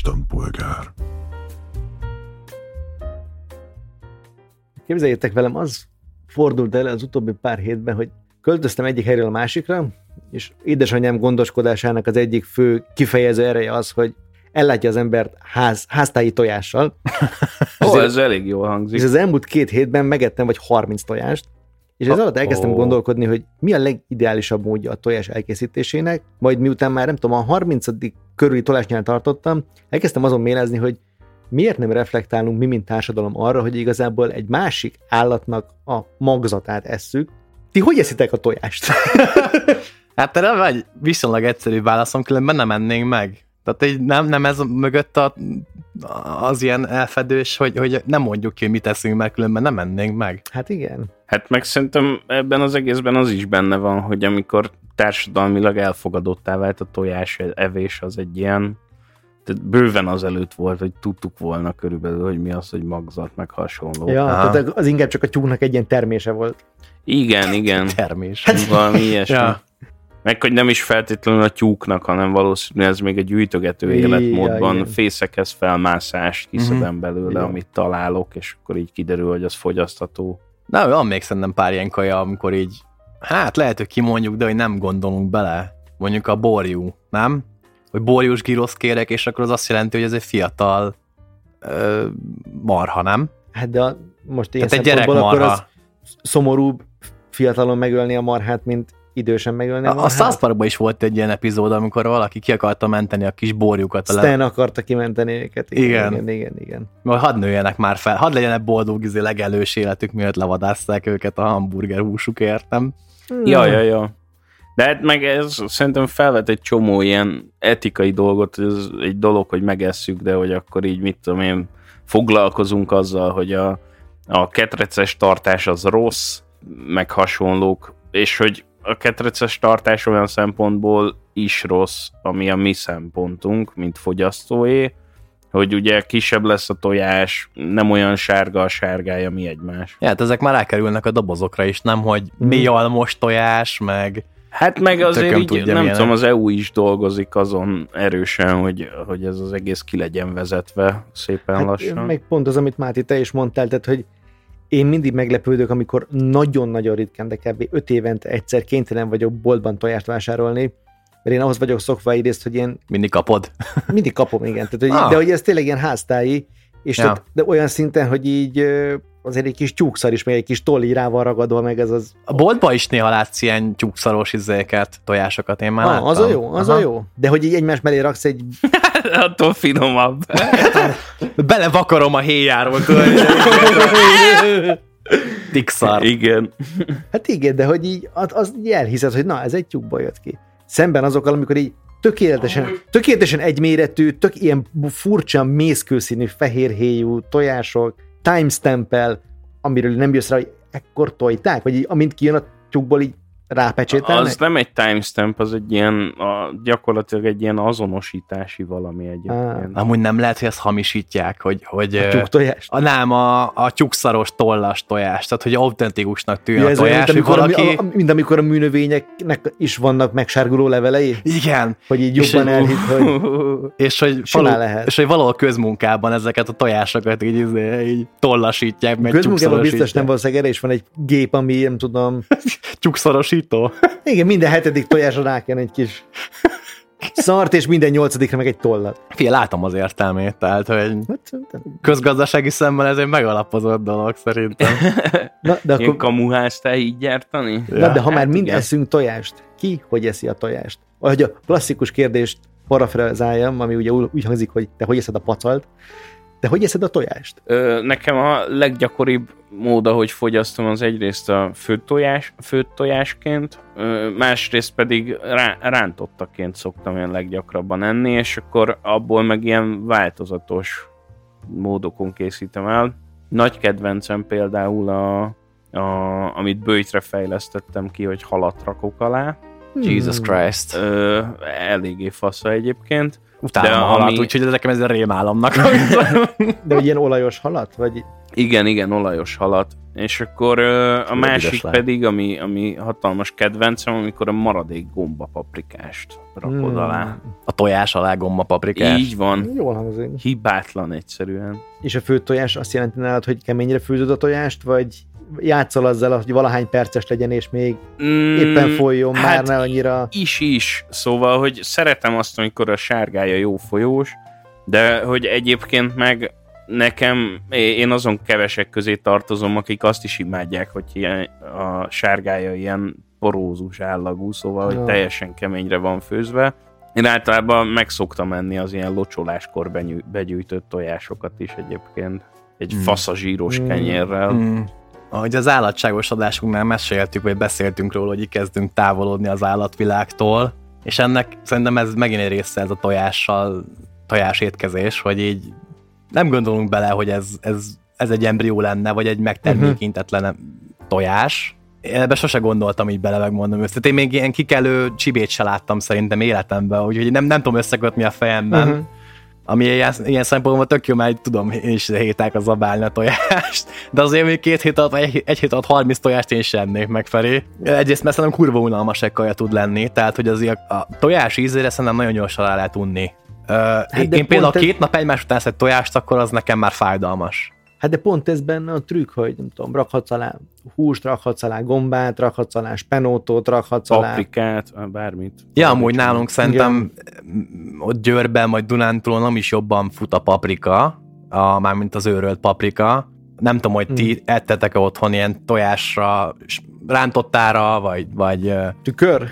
istenpolgár. Képzeljétek velem, az fordult el az utóbbi pár hétben, hogy költöztem egyik helyről a másikra, és édesanyám gondoskodásának az egyik fő kifejező ereje az, hogy ellátja az embert ház, háztáji tojással. Ó, ez elég jól hangzik. És az elmúlt két hétben megettem vagy 30 tojást, és ez alatt elkezdtem gondolkodni, hogy mi a legideálisabb módja a tojás elkészítésének, majd miután már nem tudom, a 30. körüli tojásnál tartottam, elkezdtem azon mélezni, hogy miért nem reflektálunk mi, mint társadalom arra, hogy igazából egy másik állatnak a magzatát esszük. Ti hogy eszitek a tojást? Hát erre van egy viszonylag egyszerű válaszom, különben nem ennénk meg. Tehát így nem, nem ez mögött a, az ilyen elfedős, hogy, hogy nem mondjuk ki, hogy mit teszünk, mert különben nem ennénk meg. Hát igen. Hát meg szerintem ebben az egészben az is benne van, hogy amikor társadalmilag elfogadottá vált a tojás evés, az egy ilyen, tehát bőven azelőtt volt, hogy tudtuk volna körülbelül, hogy mi az, hogy magzat, meg hasonló. Ja, Aha. tehát az inkább csak a tyúknak egy ilyen termése volt. Igen, igen. Termés. Valami ilyesmi. Ja. Meg hogy nem is feltétlenül a tyúknak, hanem valószínűleg ez még a gyűjtögető életmódban igen. fészekhez felmászást kiszedem Mhm. belőle, Igen. amit találok, és akkor így kiderül, hogy az fogyasztható. Na, van még szerintem pár ilyen kaja, amikor így, hát lehet, hogy kimondjuk, de hogy nem gondolunk bele. Mondjuk a borjú, nem? Hogy borjús girosz kérek, és akkor az azt jelenti, hogy ez egy fiatal ö, marha, nem? Hát de a, most ilyen Tehát egy szempontból akkor az szomorúbb fiatalon megölni a marhát, mint idősen megölni a A, marhát. South Parkban is volt egy ilyen epizód, amikor valaki ki akarta menteni a kis borjukat. A le... Stan akarta kimenteni őket. Igen. Igen, igen, igen. Vagy hadd nőjenek már fel, hadd legyenek boldog, izé, legelős életük, mielőtt levadászták őket a hamburger húsukért, nem? Ja, ja, ja. De hát meg ez szerintem felvet egy csomó ilyen etikai dolgot, ez egy dolog, hogy megesszük, de hogy akkor így mit tudom én, foglalkozunk azzal, hogy a, a ketreces tartás az rossz, meg hasonlók, és hogy a ketreces tartás olyan szempontból is rossz, ami a mi szempontunk, mint fogyasztóé, hogy ugye kisebb lesz a tojás, nem olyan sárga a sárgája, mi egymás. Ja, hát ezek már rákerülnek a dobozokra is, nem, hogy Mhm. mi almos tojás, meg Hát meg azért így, tudja, nem milyenek. tudom, az EU is dolgozik azon erősen, hogy, hogy ez az egész ki legyen vezetve szépen Hát, lassan. meg pont az, amit Máté, te is mondtál, tehát, hogy én mindig meglepődök, amikor nagyon-nagyon ritkán, de kb. öt évente egyszer kénytelen vagyok boltban tojást vásárolni, mert én ahhoz vagyok szokva egyrészt, hogy én mindig kapod. mindig kapom, igen. Tehát, hogy, Ah. De hogy ez tényleg ilyen háztáji, és Ja. tehát, de olyan szinten, hogy így azért egy kis tyúkszar is, meg egy kis tolli rá van ragadva, meg ez az... A boltban is néha látsz ilyen tyúkszaros izéket, tojásokat, én már Ah, láttam. az a jó, az Aha. a jó. De hogy így egymás mellé raksz egy... Attól finomabb. Belevakarom a héjáról, tudod. Tixar. Igen. Hát igen, de hogy így az, az így elhiszed, hogy na, ez egy tyúkból jött ki. Szemben azokkal, amikor így tökéletesen, tökéletesen egyméretű, tök ilyen furcsa mészkőszínű fehérhéjú tojások, timestampel, amiről nem jössz rá, hogy ekkor tojták, vagy így, amint kijön a tyúkból, így rápecsételnek. Az nem egy timestamp, az egy ilyen, a, gyakorlatilag egy ilyen azonosítási valami egyébként. Amúgy nem lehet, hogy ezt hamisítják, hogy, hogy a ö, tyúk tojást. a, nem, a, a tyúkszaros tollas tojás, tehát hogy autentikusnak tűnjön Ja, a tojás, mint amikor, valaki... a, a, mint amikor a műnövényeknek is vannak megsárguló levelei, Igen, hogy így És jobban egy- elhitt, hogy és hogy, való, lehet. és hogy valahol közmunkában ezeket a tojásokat így, így, így tollasítják, meg közmunkában biztos nem valószínűleg erre is van egy gép, ami nem tudom, Tyúkszorosító? igen, minden hetedik tojásra ráken egy kis szart, és minden nyolcadikra meg egy tollat. Fia, látom az értelmét, tehát, hogy Hát, közgazdasági szemben ez egy megalapozott dolog szerintem. Na, de Ilyen akkor, kamuháztál így gyártani? na, de ha már hát mind igen. eszünk tojást, ki hogy eszi a tojást? Ahogy a klasszikus kérdést parafrazáljam, ami ugye úgy hangzik, hogy te hogy eszed a pacalt, de hogy eszed a tojást? Ö, nekem a leggyakoribb mód, ahogy fogyasztom, az egyrészt a főtt, tojás, főtt tojásként, ö, másrészt pedig rá, rántottaként szoktam én leggyakrabban enni, és akkor abból meg ilyen változatos módokon készítem el. Nagy kedvencem például a, a amit bőjtre fejlesztettem ki, hogy halat rakok alá, Jesus Christ. Ö, eléggé fasza egyébként. Utálom de a halat, ami- úgyhogy ez nekem ez a rémálomnak. De ilyen olajos halat? Vagy Igen, igen, olajos halat. És akkor ö, a Főleg másik pedig, ami, ami hatalmas kedvencem, amikor a maradék gomba paprikást rakod Hmm. alá. a tojás alá gomba paprikás. Így van. Jól hangzik. Hibátlan egyszerűen. És a főtt tojás azt jelenti nálad, hogy keményre főzöd a tojást, vagy játszol azzal, hogy valahány perces legyen, és még Mm, éppen folyjon, már hát ne annyira... is is, szóval, hogy szeretem azt, amikor a sárgája jó folyós, de hogy egyébként meg nekem, én azon kevesek közé tartozom, akik azt is imádják, hogy ilyen, a sárgája ilyen porózus állagú, szóval, hogy teljesen keményre van főzve. Én általában meg szoktam enni az ilyen locsoláskor benyű, begyűjtött tojásokat is egyébként. Egy Mm. fasz a zsíros Mm. kenyérrel. Mm. Ahogy az állatságos adásunknál meséltük, vagy beszéltünk róla, hogy kezdünk távolodni az állatvilágtól, és ennek szerintem ez megint egy része ez a tojással, tojás étkezés, hogy így nem gondolunk bele, hogy ez, ez, ez egy embrió lenne, vagy egy megtermékenyítetlen tojás. Én ebbe sose gondoltam így bele, megmondom őszintén. Én még ilyen kikelő csibét se láttam szerintem életemben, úgyhogy nem, nem tudom összekötni a fejemben. Mhm. Ami ilyen, ilyen szempontból tök jó, mert tudom én is hétákra zabálni a tojást, de azért még két hét alatt, vagy egy, egy hét alatt 30 tojást én sem ennék meg felé. Egyrészt mert szerintem kurva unalmas egy kaja tud lenni, tehát hogy az a, a tojás ízére szerintem nagyon gyorsan rá lehet unni. Uh, hát én, például ez- két nap egymás után szed tojást, akkor az nekem már fájdalmas. Hát de pont ez benne a trükk, hogy nem tudom, rakhatsz alá húst, rakhatsz alá gombát, rakhatsz alá spenótot, rakhatsz alá... Paprikát, bármit. Ja, amúgy nálunk szerintem mm, ott Győrben, vagy Dunántúlon nem is jobban fut a paprika, a, mármint az őrölt paprika. Nem tudom, hogy ti ettetek-e otthon ilyen tojásra, rántottára, vagy, vagy Tükör?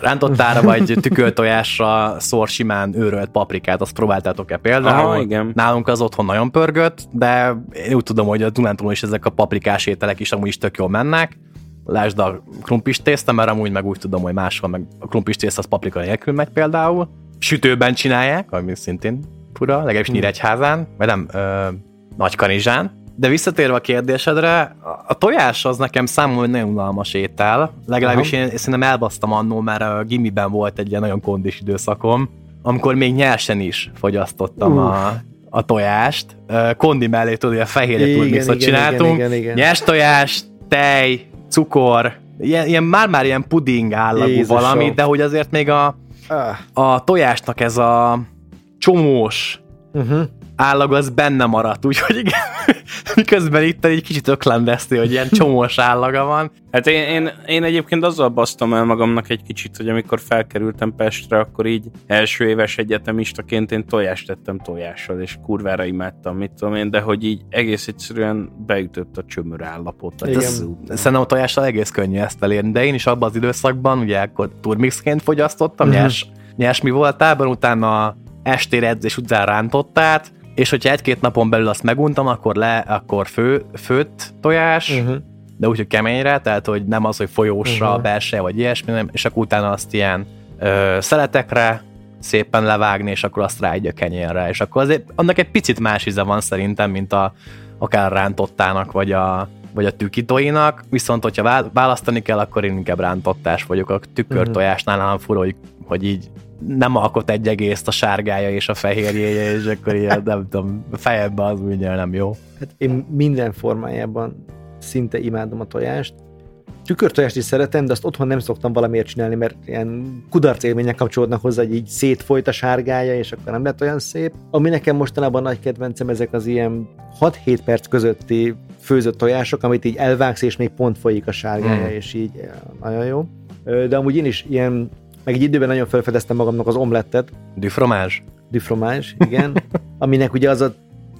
Rántottára, vagy tükörtojásra szór simán őrölt paprikát, azt próbáltátok-e például? Aha, igen. Nálunk az otthon nagyon pörgött, de én úgy tudom, hogy a Dunántúlon is ezek a paprikás ételek is amúgy is tök jól mennek. Lásd a krumplis tészta, mert amúgy meg úgy tudom, hogy máshol meg a krumplis tészta az paprika nélkül megy például. Sütőben csinálják, ami szintén fura, legalábbis Nyíregyházán, vagy nem, ö, Nagykanizsán. De visszatérve a kérdésedre, a- tojás az nekem számomra egy nagyon unalmas étel. Legalábbis én, én szerintem elbasztam annól, mert a gimiben volt egy ilyen nagyon kondis időszakom, amikor még nyersen is fogyasztottam a, a tojást. Kondi mellé tudod, a fehérje turmixot csináltunk. igen, igen, igen. Nyers tojás, tej, cukor, ilyen, ilyen már-már ilyen puding állagú Jézusom. valami, de hogy azért még a, Ah. a tojásnak ez a csomós Uh-huh. állag az benne maradt, úgyhogy igen, miközben itt egy kicsit öklendeztő, hogy ilyen csomós állaga van. Hát én, én, én egyébként azzal basztam el magamnak egy kicsit, hogy amikor felkerültem Pestre, akkor így első éves egyetemistaként én tojást tettem tojással, és kurvára imádtam, mit tudom én, de hogy így egész egyszerűen beütött a csömör állapot. Igen. ez- Szerintem a tojással egész könnyű ezt elérni, de én is abban az időszakban, ugye akkor turmixként fogyasztottam, Mhm. uh-huh. nyers, nyers mi voltál, utána estére edzés után rántottát, és hogyha egy-két napon belül azt meguntam, akkor le, akkor fő, főtt tojás, Uh-huh. de úgy, hogy keményre, tehát hogy nem az, hogy folyósra, uh-huh. belseje vagy ilyesmi, nem, és akkor utána azt ilyen ö, szeletekre szépen levágni, és akkor azt ráadja kenyérre, és akkor azért annak egy picit más íze van szerintem, mint a akár a rántottának, vagy a, vagy a tükitoinak, viszont hogyha vá- választani kell, akkor én inkább rántottás vagyok. A tükörtojásnál nálam fura, hogy, hogy így nem alkot egy egészt a sárgája és a fehérjéje, és akkor ilyen, nem tudom, a fejemben az úgy nem jó. Hát én minden formájában szinte imádom a tojást. Tükörtojást is szeretem, de azt otthon nem szoktam valamiért csinálni, mert ilyen kudarc élmények kapcsolódnak hozzá, hogy így szétfolyt a sárgája, és akkor nem lett olyan szép. Ami nekem mostanában nagy kedvencem, ezek az ilyen 6-7 perc közötti főzött tojások, amit így elvágsz, és még pont folyik a sárgája, Mm. és így nagyon jó. De amúgy én is ilyen, meg egy időben nagyon felfedeztem magamnak az omlettet, Du fromage? du fromage, igen, aminek ugye az a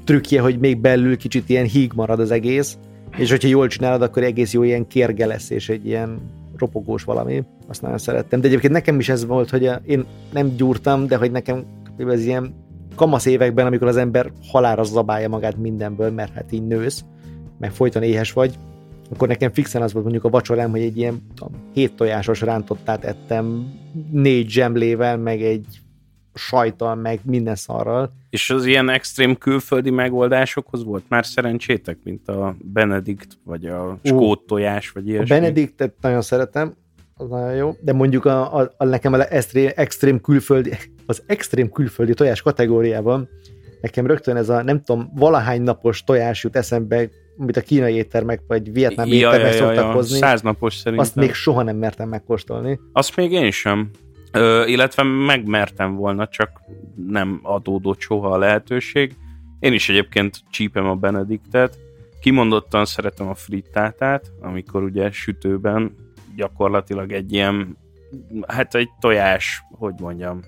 trükkje, hogy még belül kicsit ilyen híg marad az egész, és hogyha jól csinálod, akkor egész jó ilyen kérge lesz, és egy ilyen ropogós valami. Azt nagyon szerettem. De egyébként nekem is ez volt, hogy én nem gyúrtam, de hogy nekem ez ilyen kamasz években, amikor az ember halára zabálja magát mindenből, mert hát így nősz, meg folyton éhes vagy, akkor nekem fixen az volt mondjuk a vacsorám, hogy egy ilyen tudom, hét tojásos rántottát ettem négy zsemlével, meg egy sajtal, meg minden szarral. És az ilyen extrém külföldi megoldásokhoz volt már szerencsétek, mint a Benedikt, vagy a skót tojás, vagy A ilyesmi? Benediktet nagyon szeretem, az nagyon jó, de mondjuk a, a, a nekem a extrém, extrém külföldi, az extrém külföldi tojás kategóriában nekem rögtön ez a nem tudom, valahány napos tojás jut eszembe, amit a kínai éttermek vagy vietnámi Ja, éttermek ja, ja, szoktak ja. hozni. Száz napos szerintem. Azt még soha nem mertem megkóstolni. Azt még én sem. Ö, illetve megmertem volna, csak nem adódott soha a lehetőség. Én is egyébként csípem a Benediktet. Kimondottan szeretem a frittátát, amikor ugye sütőben gyakorlatilag egy ilyen, hát egy tojás, hogy mondjam,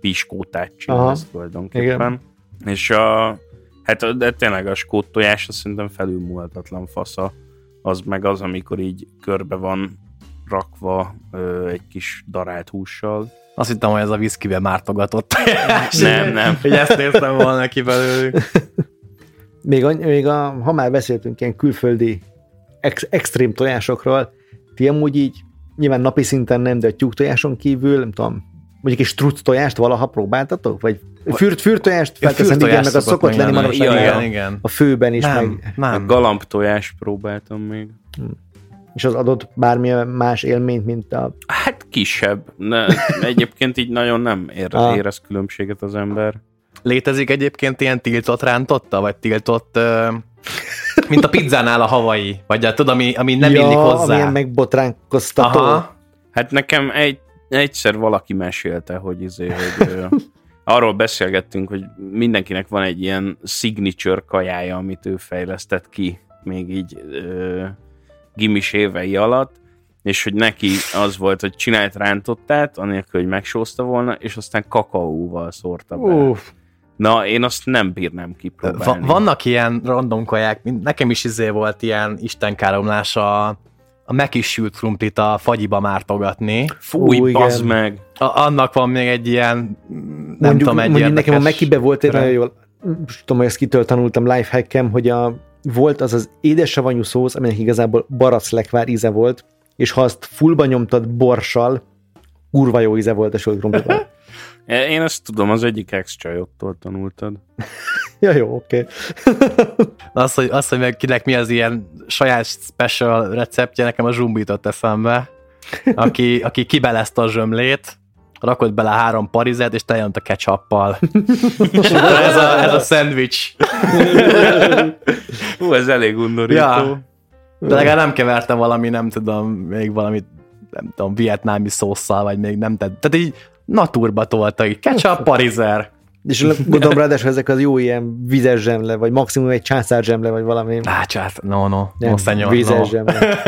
piskótát csinálsz tulajdonképpen. Igen. És a, hát de tényleg a skót tojás az szerintem felülmúlhatatlan fasza. Az meg az, amikor így körbe van rakva ö, egy kis darált hússal. Azt hittem, hogy ez a viszkibe mártogatott. Nem, nem. Hogy ezt néztem volna ki belőlük. Még, any- még a, ha már beszéltünk ilyen külföldi ex, extrém tojásokról, ti amúgy így nyilván napi szinten nem, de a tyúk tojáson kívül, nem tudom, mondjuk egy struc tojást valaha próbáltatok? Vagy fürt, fürtojást felteszem, igen, meg az szokott lenni manapság Ja, a- ja. igen, igen. a főben is, Nem, meg, A nem. galamb tojás próbáltam még. és az adott bármilyen más élményt, mint a... Hát kisebb. Ne, egyébként így nagyon nem ér, Ah. érez különbséget az ember. Létezik egyébként ilyen tiltott rántotta, vagy tiltott, ö, mint a pizzánál a havai, vagy a, tudod, ami, ami nem ja, illik hozzá. amilyen megbotránkoztató. Aha. Hát nekem egy, egyszer valaki mesélte, hogy, izé, hogy arról beszélgettünk, hogy mindenkinek van egy ilyen signature kajája, amit ő fejlesztett ki, még így ö, gimis évei alatt, és hogy neki az volt, hogy csinált rántottát, anélkül, hogy megsózta volna, és aztán kakaóval szórta be. Uff, Na, én azt nem bírnám Va- kipróbálni. vannak ilyen random kaják, nekem is izé volt ilyen istenkáromlás a, a megkisült krumplit a fagyiba mártogatni. Fúj, igen. bazd meg! A, annak van még egy ilyen, nem mondjuk, tudom, egy mondjuk nekem a Mekibe volt egy nagyon jól, most tudom, hogy ezt kitől tanultam lifehackem, hogy a, volt az az édessavanyú szósz, aminek igazából baraclekvár íze volt, és ha azt fullba nyomtad borssal, kurva jó íze volt a sült krumpliban. Én ezt tudom, az egyik ex-csajottól tanultad. ja, jó, oké. Az, hogy, az, hogy meg kinek mi az ilyen saját special receptje, nekem a zsumbi jutott eszembe, aki, aki kibelezte a zsömlét, rakott bele három parizet, és teljön a ketchuppal. és ez a, ez a szendvics. Hú, ez elég undorító. Ja. De legalább nem keverte valami, nem tudom, még valami, nem tudom, vietnámi szószal, vagy még nem tett. Tehát így naturba tolta, így ketchup, parizer. És gondolom ráadásul ezek az jó ilyen vizes zsemle, vagy maximum egy császár zsemle, vagy valami. Á, csát, no, no, Nem, no, senyor, vizes no. zsemle.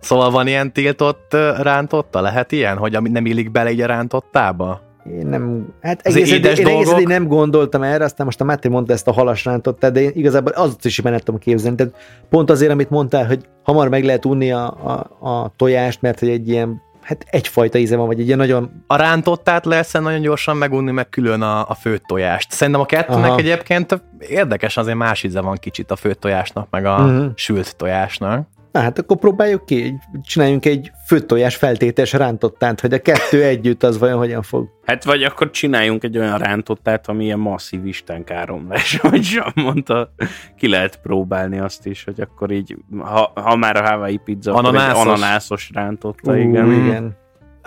Szóval van ilyen tiltott rántotta? Lehet ilyen, hogy nem illik bele így a rántottába? Én nem, hát egész, édes eddig, én egész dolgok? nem gondoltam erre, aztán most a Máté mondta ezt a halas rántottát, de én igazából azt is benne tudom képzelni. Tehát pont azért, amit mondtál, hogy hamar meg lehet unni a, a, a tojást, mert hogy egy ilyen, hát egyfajta íze van, vagy egy ilyen nagyon, A rántottát lesz nagyon gyorsan megunni, meg külön a, a főtt tojást. Szerintem a kettőnek Aha. egyébként érdekes, azért más íze van kicsit a főtt tojásnak, meg a Mhm. sült tojásnak. Na hát akkor próbáljuk ki, csináljunk egy főtt tojás feltétes rántottát, hogy a kettő együtt az vajon hogyan fog. Hát vagy akkor csináljunk egy olyan rántottát, ami ilyen masszív istenkáromlás, hogy sem mondta, ki lehet próbálni azt is, hogy akkor így, ha, ha már a Hawaii pizza, akkor Ananászos. egy ananászos rántotta, Ú, igen. igen.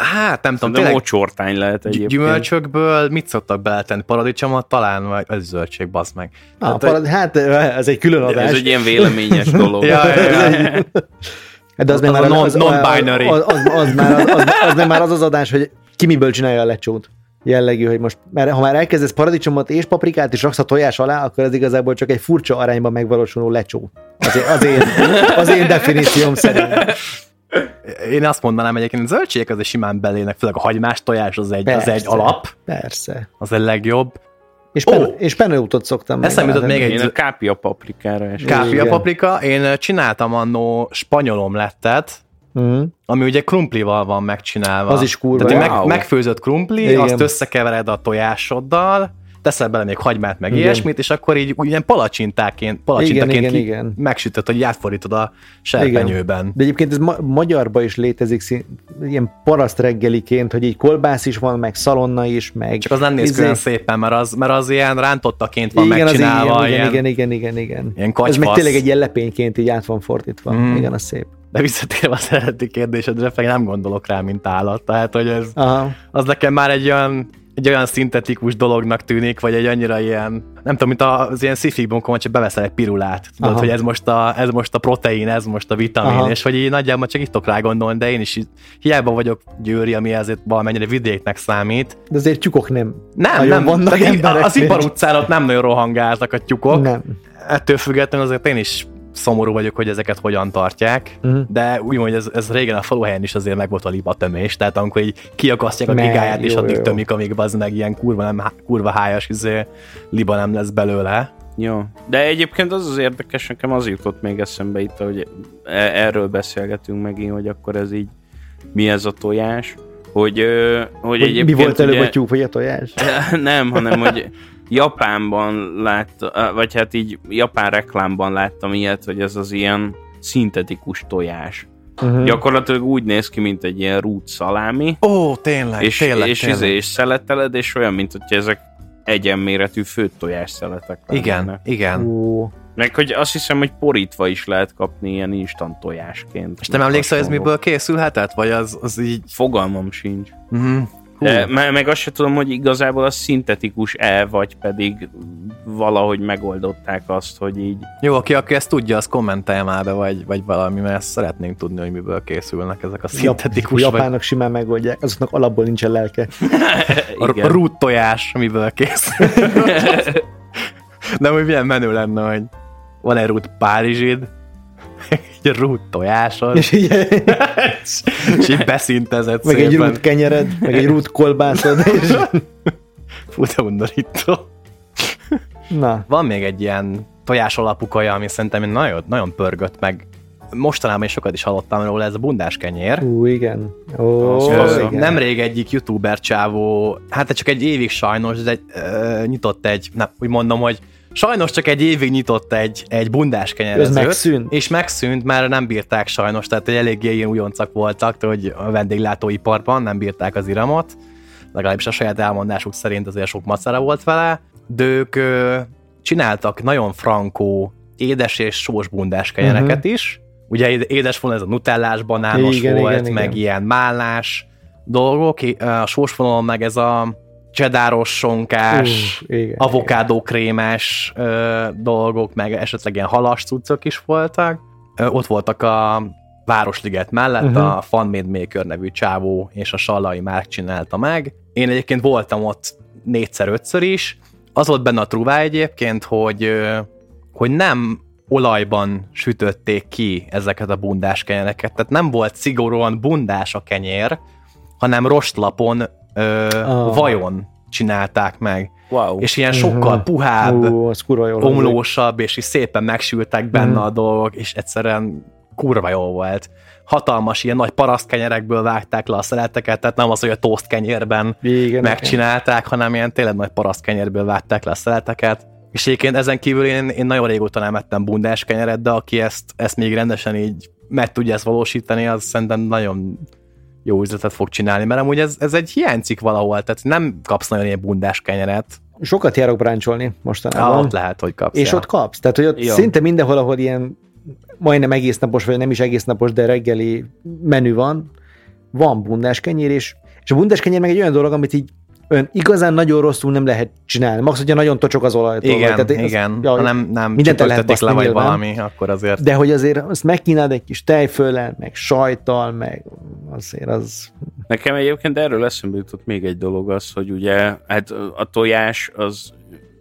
Hát nem tudom, De tényleg mocsortány lehet gy- egyébként. gyümölcsökből mit szoktak beletenni? Paradicsomot talán, vagy ez zöldség, bazd meg. Ah, Hát, parad, hát ez egy külön adás. Ez egy ilyen véleményes dolog. Ja, ja, ja. Hát de az, már non- az, non-binary. Az, az, az, már, az, az, az, nem már az az adás, hogy ki miből csinálja a lecsót jellegű, hogy most, mert ha már elkezdesz paradicsomot és paprikát és raksz a tojás alá, akkor ez igazából csak egy furcsa arányban megvalósuló lecsó. Az én, az én, az én definícióm szerint. Én azt mondanám egyébként, hogy a zöldségek azért simán belének, főleg a hagymás tojás az egy, az Persze. egy alap, Persze. az a legjobb. És, pen, Ó! és penőutot szoktam. Eszembe jutott még egy- Én a kápia paprikára. Káfia Igen. paprika, én csináltam annó spanyol omlettet, Mhm. ami ugye krumplival van megcsinálva. Az is kurva Tehát jó. meg, megfőzött krumpli, Igen. azt összekevered a tojásoddal, teszel bele még hagymát, meg Igen. ilyesmit, és akkor így ilyen palacsintáként, palacsintaként Igen, igen, igen. megsütött, hogy átfordítod a serpenyőben. De egyébként ez ma- magyarba is létezik szín, ilyen paraszt reggeliként, hogy így kolbász is van, meg szalonna is, meg... Csak az nem néz ki izé- olyan szépen, mert az, mert az ilyen rántottaként van igen, az megcsinálva. igen, ilyen, igen, igen, igen, igen, igen. ilyen Ez meg tényleg egy ilyen lepényként így át van fordítva. Mm. Igen, az szép. De visszatérve az eredeti kérdésedre, nem gondolok rá, mint állat. Tehát, hogy ez, Aha. az nekem már egy olyan, egy olyan szintetikus dolognak tűnik, vagy egy annyira ilyen, nem tudom, mint az ilyen amikor csak beveszel egy pirulát, tudod, Aha. hogy ez most, a, ez most a protein, ez most a vitamin, Aha. és hogy így nagyjából csak itt rá gondolni, de én is hiába vagyok Győri, ami azért valamennyire vidéknek számít. De azért tyúkok nem. Nem, nem, vannak emberek, az ipar utcán ott nem nagyon rohangáltak a tyúkok. Nem. Ettől függetlenül azért én is szomorú vagyok, hogy ezeket hogyan tartják, Mhm. de úgymond ez, ez régen a faluhelyen is azért meg volt a liba tömés, tehát amikor így kiakasztják a gigáját, és addig jó. tömik, amíg az meg ilyen kurva, nem, kurva hájas izé, liba nem lesz belőle. Jó. De egyébként az az érdekes, nekem az jutott még eszembe itt, hogy e- erről beszélgetünk megint, hogy akkor ez így mi ez a tojás, hogy, hogy, Hogy mi volt előbb ugye, a tyúk vagy a tojás? Nem, hanem hogy Japánban láttam, vagy hát így japán reklámban láttam ilyet, hogy ez az ilyen szintetikus tojás. Uh-huh. Gyakorlatilag úgy néz ki, mint egy ilyen rút szalámi, Ó, tényleg, és, tényleg, és, tényleg. izé, és szeleteled, és olyan, mint hogy ezek egyenméretű főtt tojás szeletek Igen, lennének. igen. Ó, Meg hogy azt hiszem, hogy porítva is lehet kapni ilyen instant tojásként. És nem emlékszel, hogy ez miből készülhetett? Vagy az, az így... Fogalmam sincs. Mm, De, me- meg azt sem tudom, hogy igazából az szintetikus-e, vagy pedig valahogy megoldották azt, hogy így Jó, aki, aki ezt tudja, az kommentelje már be, vagy, vagy valami, mert ezt szeretnénk tudni, hogy miből készülnek ezek a Jap- szintetikus, vagy japánok simán megoldják, azoknak alapból nincsen lelke. a rút tojás, amiből készül. De hogy milyen menő lenne, hogy van egy rút Párizsid, egy rút tojásod, És így, és így beszintezett meg egy rút kenyered, meg egy rút kolbászod, és Fú, de undorító. na, Van még egy ilyen tojás alapú kaja, ami szerintem nagyon, nagyon pörgött meg. Mostanában is sokat is hallottam róla, ez a bundás kenyér. ú, igen. Ó, igen. Nemrég egyik youtuber csávó, hát csak egy évig sajnos, de egy, ö, nyitott egy, nem, úgy mondom, hogy sajnos csak egy évig nyitott egy, egy bundás kenyerezőt. Ez megszűnt? És megszűnt, mert nem bírták sajnos, tehát egy eléggé ilyen újoncak voltak, hogy a vendéglátóiparban nem bírták az iramot, legalábbis a saját elmondásuk szerint azért sok macera volt vele, de ők ö, csináltak nagyon frankó édes és sós bundás kenyereket uh-huh. is. Ugye éd- édes vonal ez a nutellás, banános Igen, volt, igen, meg igen. ilyen málnás dolgok, a sós vonalon meg ez a csedáros, sonkás, Ú, igen, avokádó krémes ö, dolgok, meg esetleg ilyen halas cuccok is voltak. Ö, ott voltak a Városliget mellett uh-huh. a Fun Made Maker nevű csávó és a Sallai Márk csinálta meg. Én egyébként voltam ott négyszer-ötször is. Az volt benne a truvá egyébként, hogy, hogy nem olajban sütötték ki ezeket a bundás kenyereket. Tehát nem volt szigorúan bundás a kenyér, hanem rostlapon ö, Ah. vajon csinálták meg wow. és ilyen sokkal puhább, kurva jól hangzik. omlósabb, és is szépen megsültek benne Mhm. a dolgok, és egyszerűen kurva jó volt. Hatalmas ilyen nagy parasztkenyerekből vágták le a szeleteket, tehát nem az, hogy a toast kenyérben Igen, megcsinálták, hanem ilyen tényleg nagy parasztkenyérből vágták le a szeleteket. És egyébként ezen kívül én, én nagyon régóta nem ettem bundás kenyeret, de aki ezt, ezt még rendesen így meg tudja ezt valósítani, az szerintem nagyon jó üzletet fog csinálni, mert amúgy ez, ez egy hiányzik valahol, tehát nem kapsz nagyon ilyen bundás kenyeret, Sokat járok bráncsolni Ah, mostanában. ott lehet, hogy kapsz. És ja. ott kapsz. Tehát, hogy ott Ja. szinte mindenhol, ahol ilyen majdnem egész napos, vagy nem is egész napos, de reggeli menü van, van bundás kenyér, és, és a bundás kenyér meg egy olyan dolog, amit így ön igazán nagyon rosszul nem lehet csinálni. Max, hogyha nagyon tocsok az olajtól. Igen, vagy, tehát igen. Az, Ja, ha nem, nem mindent lehet le, vagy nyilván. valami, akkor azért... De hogy azért azt megkínálod egy kis tejföllel, meg sajttal, meg azért az... Nekem egyébként erről eszembe jutott még egy dolog az, hogy ugye hát a tojás az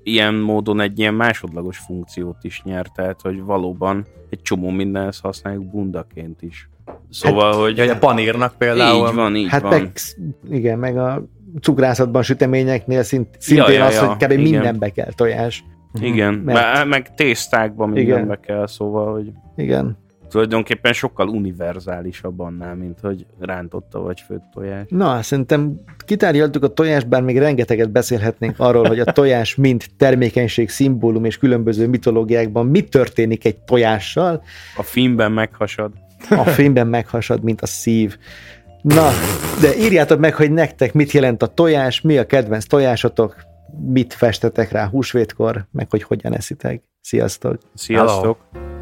ilyen módon egy ilyen másodlagos funkciót is nyert, tehát hogy valóban egy csomó mindenhez használjuk bundaként is. Szóval, hát, hogy hogy a panírnak például... így van, így Hát van. meg, igen, meg a cukrászatban süteményeknél szint, szintén ja, az, ja, hogy kb. igen. mindenbe kell tojás. Igen, Mert- mert... meg tésztákban Igen. mindenbe kell, szóval, hogy Igen. tulajdonképpen sokkal univerzálisabb annál, mint hogy rántotta vagy főtt tojás. Na, szerintem kitárgyaltuk a tojást, bár még rengeteget beszélhetnénk arról, hogy a tojás mind termékenység, szimbólum és különböző mitológiákban mi történik egy tojással, A filmben meghasad. a filmben meghasad, mint a szív. Na, de írjátok meg, hogy nektek mit jelent a tojás, mi a kedvenc tojásotok, mit festetek rá húsvétkor, meg hogy hogyan eszitek. Sziasztok! Sziasztok! Hello.